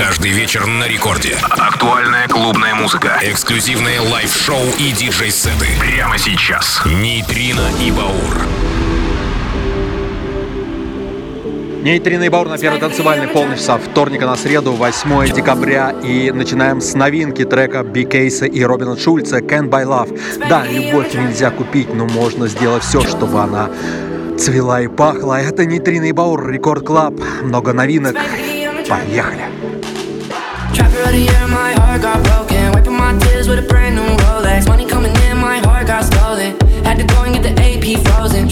Каждый вечер на рекорде. Актуальная клубная музыка. Эксклюзивные лайв-шоу и диджей-сеты. Прямо сейчас. Нейтрино и Баур. Нейтрино и Баур на первый танцевальный полчаса вторника на среду, 8 декабря. И начинаем с новинки трека Би Кейса и Робина Шульца «Can't Buy Love». Да, любовь нельзя купить, но можно сделать все, чтобы она цвела и пахла. Это Нейтрино и Баур, Рекорд Клаб. Много новинок. Поехали. Trapper the year, my heart got broken. Wiping my tears with a brand new Rolex. Money coming in, my heart got stolen. Had to go and get the AP frozen.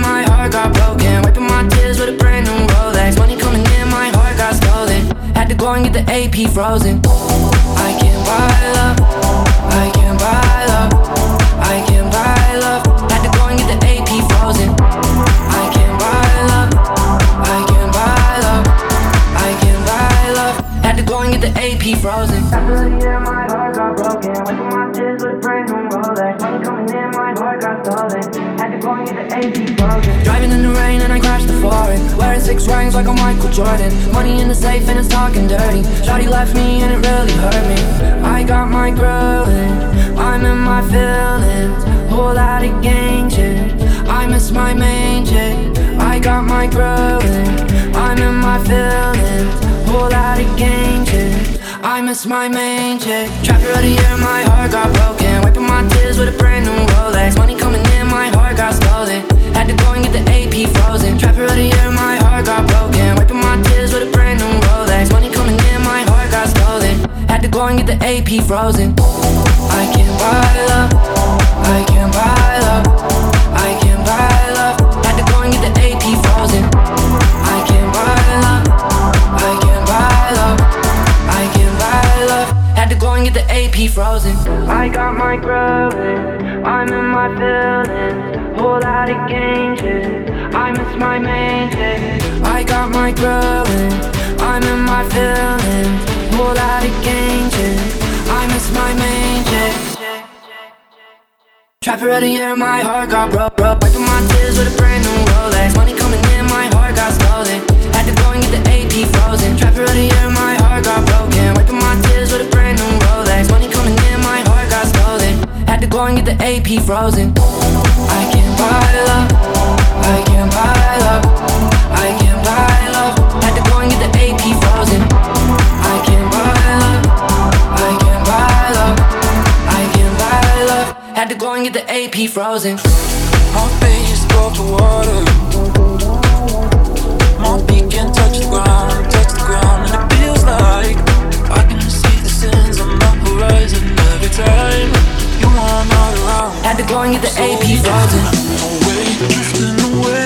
My heart got broken. Wiping my tears with a brand new Rolex. Money coming in, my heart got stolen. Had to go and get the AP frozen. I can't buy love. Driving in the rain and I crashed the foreign. Wearing six rings like I'm Michael Jordan. Money in the safe and it's talking dirty. Shawty left me and it really hurt me. I got my grilling. I'm in my feelings. Whole lot of gang shit. I miss my main chick. I got my grilling. I'm in my feelings. Whole lot of gang shit. I miss my main chick. Trapper of the year, my heart got broken. Wiping my tears with a brand new Rolex. Money coming in, my heart got stolen. Had to go and get the AP frozen. Trapper of the year, my heart got broken. Wiping my tears with a brand new Rolex. Money coming in, my heart got stolen. Had to go and get the AP frozen. I can't buy love. Of the year, my heart got broke, broke. Wiping my tears with a brand new Rolex. Money coming in, my heart got stolen. Had to go and get the AP frozen. Of the year, my heart got broken. Wiping my tears with a brand new Rolex. Money coming in, my heart got stolen. Had to go and get the AP frozen. I can't buy get the AP frozen. My face above to water. My feet can touch the ground, touch the ground, and it feels like I can see the sands on the horizon every time you are not around. Had to go and get the AP frozen. Away, drifting away,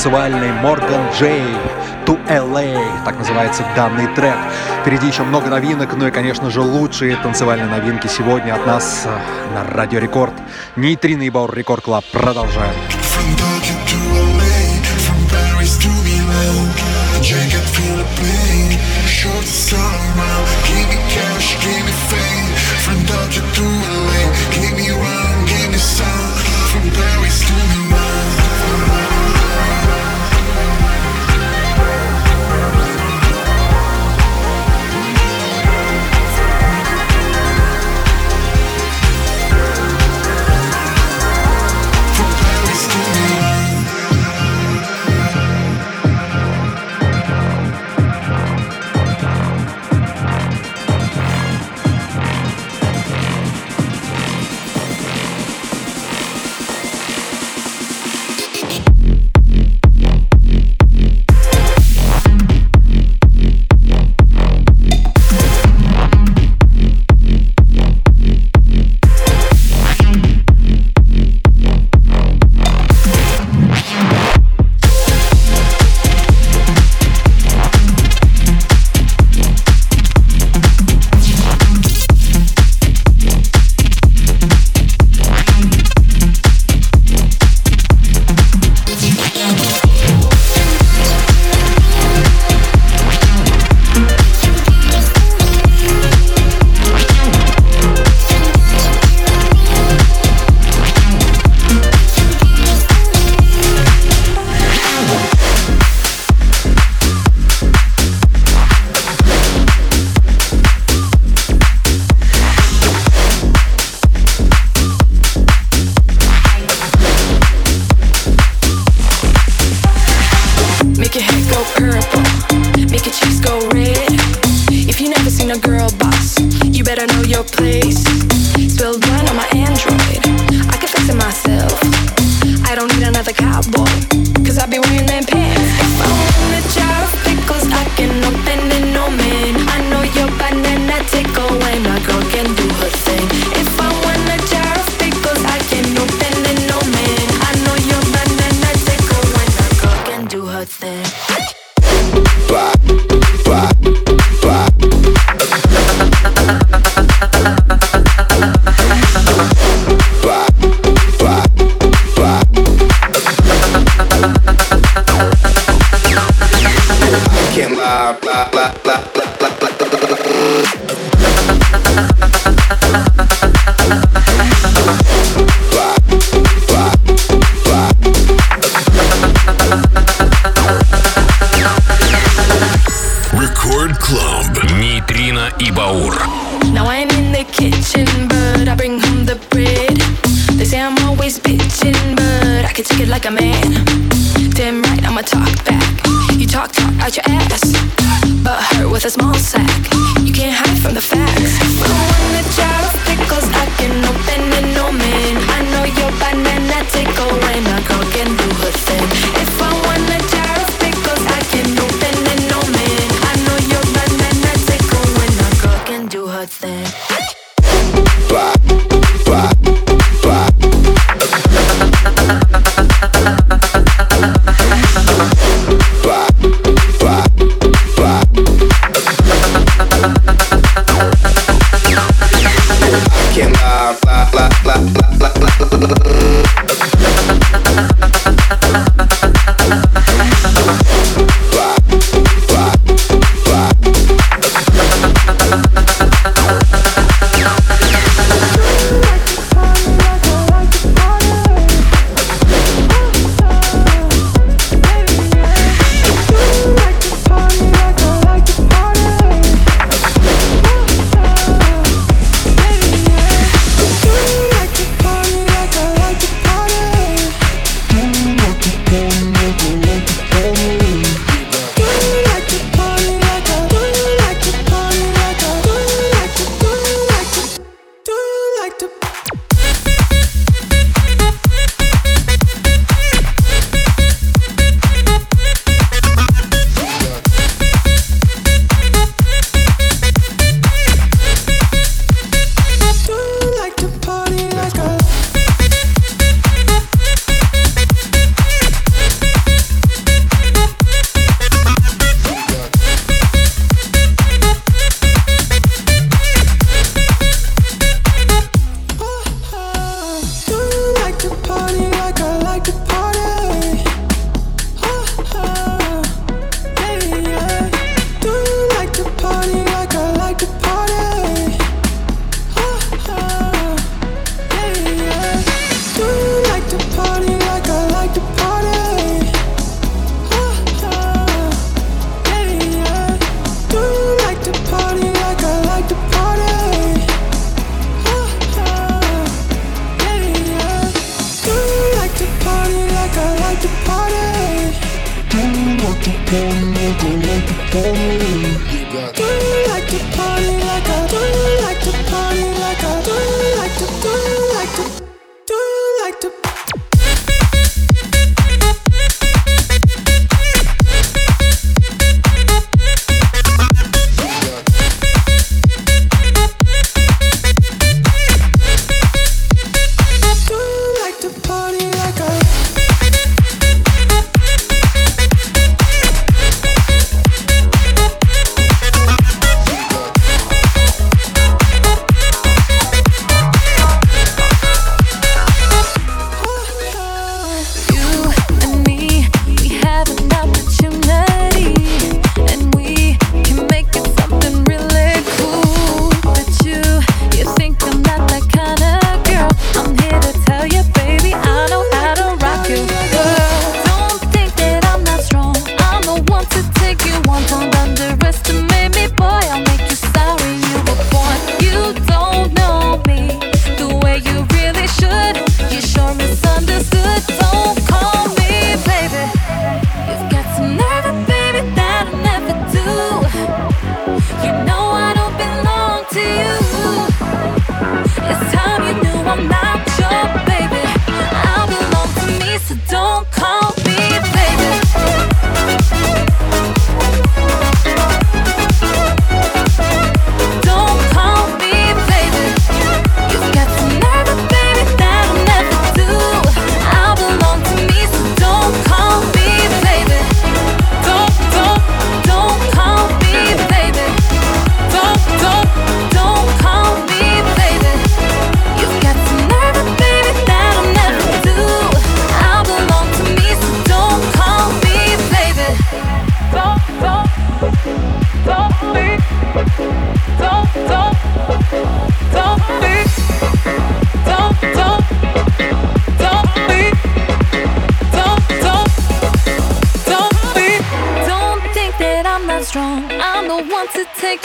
танцевальный Морган Джей To LA, так называется данный трек. Впереди еще много новинок, ну и, конечно же, лучшие танцевальные новинки сегодня от нас э, на Радио Рекорд. Нейтрино и Баур Рекорд Клаб. Продолжаем. From another cowboy. Cause I be wearing them pants. If I want a jar of pickles, I can open it, no man. I know your banana tickle.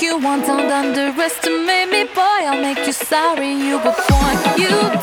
you want, don't underestimate me, boy. I'll make you sorry you were born. You.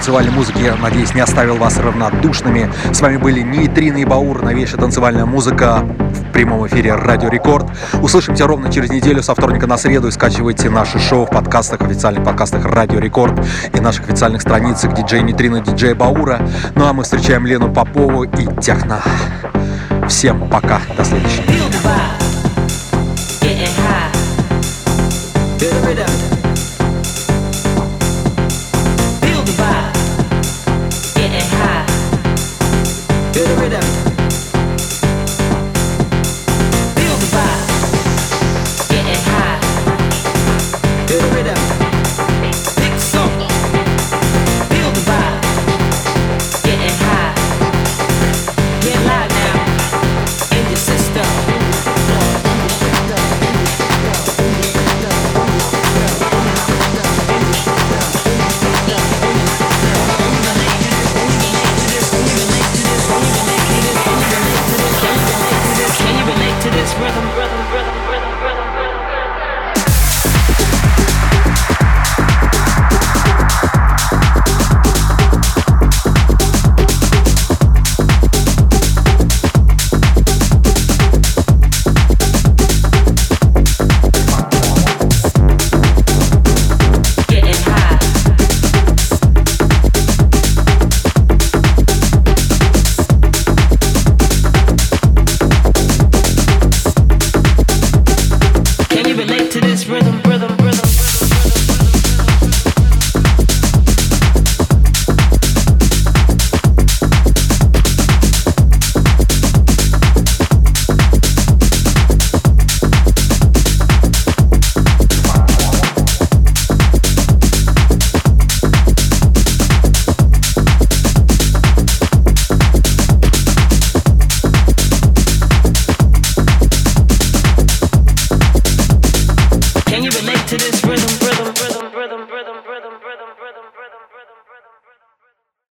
Танцевальной музыки, я надеюсь, не оставил вас равнодушными. С вами были Нейтрино и Баур, новейшая танцевальная музыка в прямом эфире Радио Рекорд. Услышимся ровно через неделю со вторника на среду и скачивайте наши шоу в подкастах, официальных подкастах Радио Рекорд и наших официальных страницах диджей Нейтрино, диджей Баура. Ну а мы встречаем Лену Попову и Техно. Всем пока, до следующей.